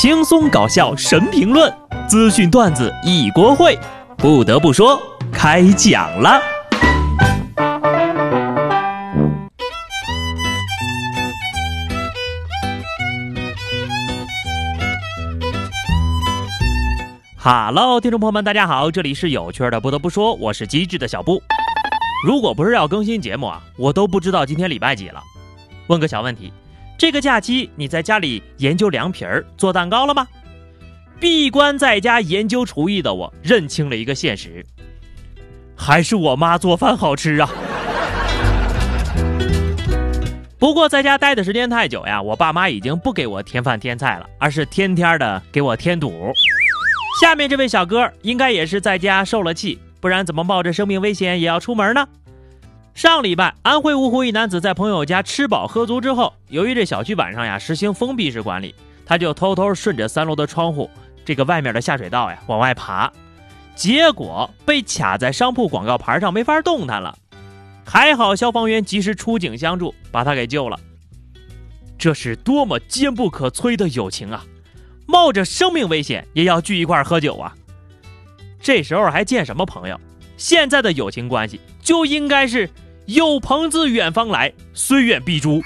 轻松搞笑神评论，资讯段子一锅烩。不得不说，开讲了。哈喽，听众朋友们，大家好，这里是有趣的。不得不说，我是机智的小布。如果不是要更新节目啊，我都不知道今天礼拜几了。问个小问题，这个假期你在家里研究凉皮儿、做蛋糕了吗？闭关在家研究厨艺的我，认清了一个现实，还是我妈做饭好吃啊。不过在家待的时间太久呀，我爸妈已经不给我添饭添菜了，而是天天的给我添堵。下面这位小哥应该也是在家受了气，不然怎么冒着生命危险也要出门呢？上礼拜，安徽芜湖一男子在朋友家吃饱喝足之后，由于这小区晚上呀实行封闭式管理，他就偷偷顺着三楼的窗户这个外面的下水道呀往外爬，结果被卡在商铺广告牌上，没法动弹了。还好消防员及时出警相助，把他给救了。这是多么坚不可摧的友情啊！冒着生命危险也要聚一块喝酒啊！这时候还见什么朋友？现在的友情关系就应该是有朋自远方来，虽远必诛。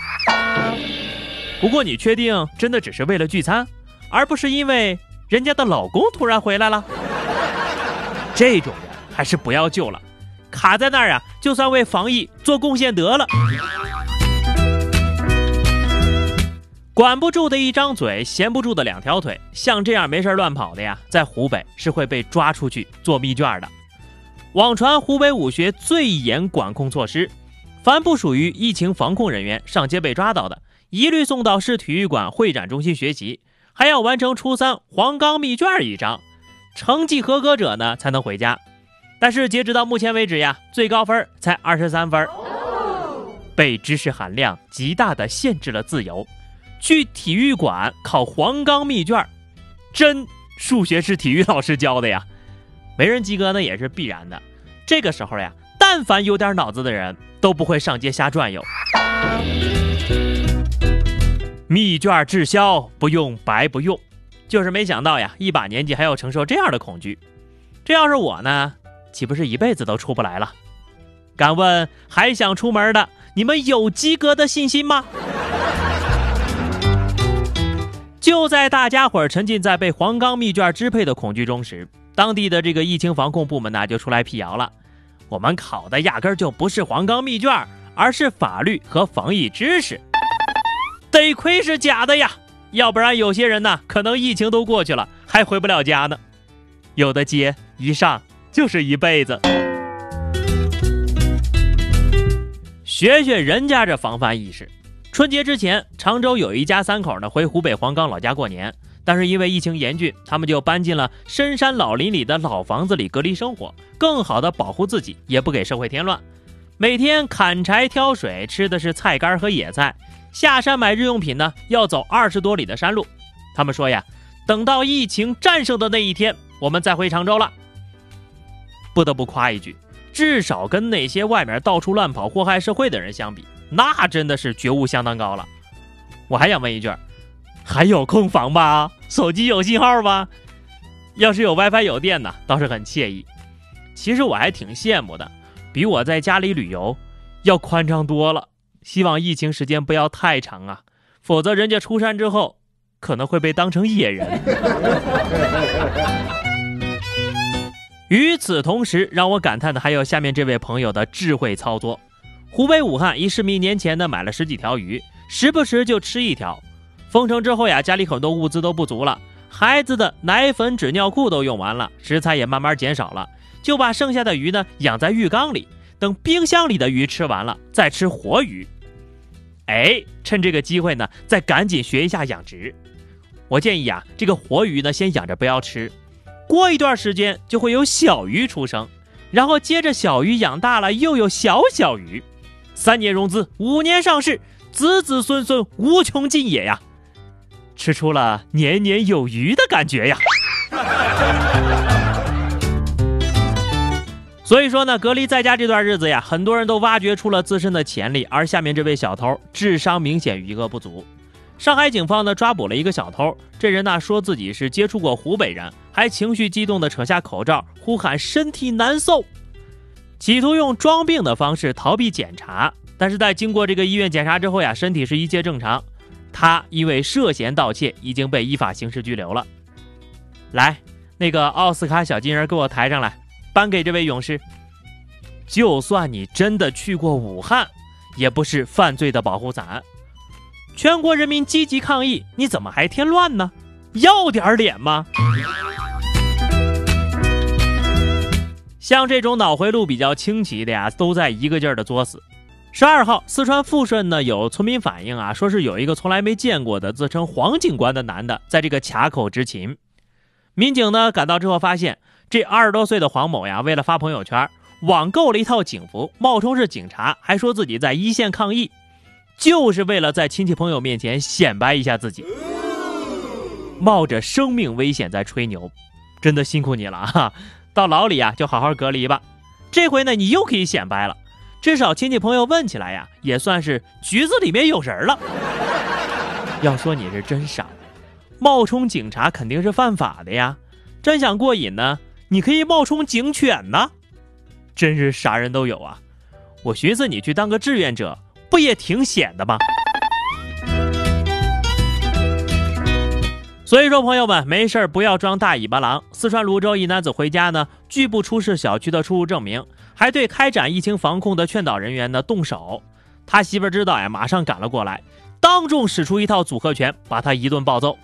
不过你确定真的只是为了聚餐，而不是因为人家的老公突然回来了？这种人还是不要救了，卡在那儿啊，就算为防疫做贡献得了。管不住的一张嘴，闲不住的两条腿，像这样没事乱跑的呀，在湖北是会被抓出去做密卷的。网传湖北武学最严管控措施，凡不属于疫情防控人员上街被抓到的，一律送到市体育馆会展中心学习，还要完成初三黄冈密卷一张，成绩合格者呢才能回家。但是截止到目前为止呀，最高分才二十三分，被知识含量极大的限制了自由。去体育馆考黄冈密卷，真数学是体育老师教的呀，没人及格那也是必然的。这个时候呀，但凡有点脑子的人都不会上街瞎转悠。密卷滞销，不用白不用，就是没想到呀，一把年纪还要承受这样的恐惧。这要是我呢，岂不是一辈子都出不来了？敢问还想出门的，你们有及格的信心吗？就在大家伙儿沉浸在被黄冈密卷支配的恐惧中时，当地的这个疫情防控部门呢就出来辟谣了：我们考的压根儿就不是黄冈密卷，而是法律和防疫知识。得亏是假的呀，要不然有些人呢可能疫情都过去了，还回不了家呢。有的街一上就是一辈子。学学人家这防范意识。春节之前，常州有一家三口呢回湖北黄冈老家过年，但是因为疫情严峻，他们就搬进了深山老林里的老房子里隔离生活，更好的保护自己，也不给社会添乱。每天砍柴挑水，吃的是菜干和野菜；下山买日用品呢，要走二十多里的山路。他们说呀，等到疫情战胜的那一天，我们再回常州了。不得不夸一句，至少跟那些外面到处乱跑祸害社会的人相比。那真的是觉悟相当高了。我还想问一句，还有空房吧？手机有信号吧？要是有 WiFi 有电呢，倒是很惬意。其实我还挺羡慕的，比我在家里旅游要宽敞多了。希望疫情时间不要太长啊，否则人家出山之后可能会被当成野人。与此同时，让我感叹的还有下面这位朋友的智慧操作。湖北武汉一市民年前呢买了十几条鱼，时不时就吃一条。封城之后呀，家里很多物资都不足了，孩子的奶粉、纸尿裤都用完了，食材也慢慢减少了，就把剩下的鱼呢养在浴缸里，等冰箱里的鱼吃完了再吃活鱼。哎，趁这个机会呢，再赶紧学一下养殖。我建议啊，这个活鱼呢先养着不要吃，过一段时间就会有小鱼出生，然后接着小鱼养大了又有小小鱼。三年融资，五年上市，子子孙孙无穷尽也呀！吃出了年年有余的感觉呀！所以说呢，隔离在家这段日子呀，很多人都挖掘出了自身的潜力，而下面这位小偷智商明显余额不足。上海警方呢抓捕了一个小偷，这人呢说自己是接触过湖北人，还情绪激动地扯下口罩，呼喊身体难受，企图用装病的方式逃避检查。但是在经过这个医院检查之后呀，身体是一切正常。他因为涉嫌盗窃，已经被依法刑事拘留了。来，那个奥斯卡小金人给我抬上来，颁给这位勇士。就算你真的去过武汉，也不是犯罪的保护伞。全国人民积极抗议，你怎么还添乱呢？要点脸吗？像这种脑回路比较清奇的呀，都在一个劲儿的作死。十二号，四川富顺呢有村民反映啊，说是有一个从来没见过的自称黄警官的男的，在这个卡口执勤。民警呢赶到之后，发现这二十多岁的黄某呀，为了发朋友圈，网购了一套警服，冒充是警察，还说自己在一线抗疫。就是为了在亲戚朋友面前显摆一下自己，冒着生命危险在吹牛，真的辛苦你了哈！到牢里啊就好好隔离吧。这回呢你又可以显摆了，至少亲戚朋友问起来呀，也算是局子里面有人了。要说你是真傻，冒充警察肯定是犯法的呀。真想过瘾呢，你可以冒充警犬呢。真是啥人都有啊！我寻思你去当个志愿者。不也挺险的吗？所以说，朋友们没事儿不要装大尾巴狼。四川泸州一男子回家呢，拒不出示小区的出入证明，还对开展疫情防控的劝导人员呢动手。他媳妇知道呀，马上赶了过来，当众使出一套组合拳，把他一顿暴揍。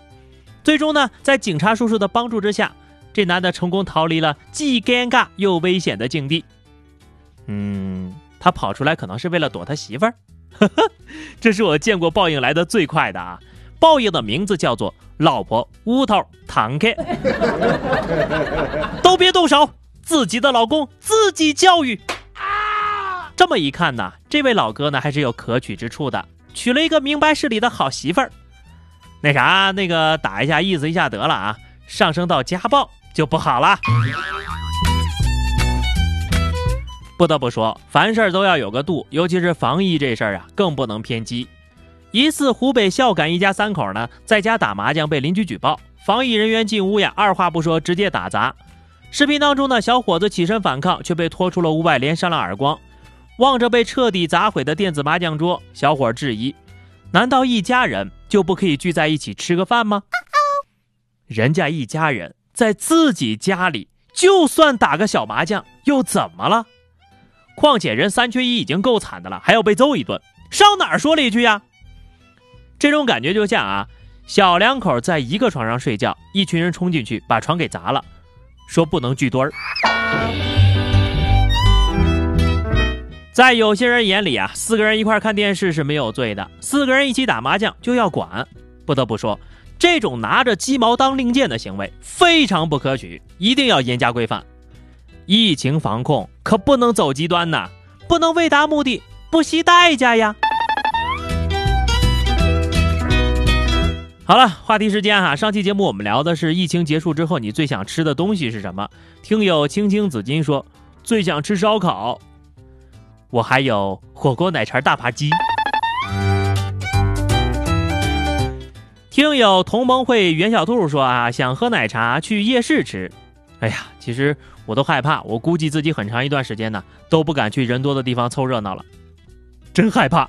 最终呢，在警察叔叔的帮助之下，这男的成功逃离了既尴尬又危险的境地。嗯，他跑出来可能是为了躲他媳妇儿。呵呵，这是我见过报应来的最快的啊！报应的名字叫做“老婆乌头堂客”，都别动手，自己的老公自己教育。啊！这么一看呢，这位老哥呢还是有可取之处的，娶了一个明白事理的好媳妇儿。那啥，那个打一下意思一下得了啊，上升到家暴就不好了。不得不说，凡事都要有个度，尤其是防疫这事儿啊，更不能偏激。疑似湖北孝感一家三口呢，在家打麻将被邻居举报，防疫人员进屋呀，二话不说直接打砸。视频当中呢，小伙子起身反抗，却被拖出了屋外，连扇了耳光。望着被彻底砸毁的电子麻将桌，小伙质疑：难道一家人就不可以聚在一起吃个饭吗？人家一家人在自己家里，就算打个小麻将又怎么了？况且人三缺一已经够惨的了，还要被揍一顿，上哪儿说了一句呀？这种感觉就像啊，小两口在一个床上睡觉，一群人冲进去把床给砸了，说不能聚堆儿。在有些人眼里啊，四个人一块看电视是没有罪的，四个人一起打麻将就要管。不得不说，这种拿着鸡毛当令箭的行为非常不可取，一定要严加规范。疫情防控可不能走极端呐，不能为达目的不惜代价呀。好了，话题时间哈，上期节目我们聊的是疫情结束之后你最想吃的东西是什么？听友青青紫金说最想吃烧烤，我还有火锅奶茶大扒鸡。听友同盟会袁小兔说啊，想喝奶茶去夜市吃。哎呀，其实。我都害怕，我估计自己很长一段时间呢都不敢去人多的地方凑热闹了，真害怕。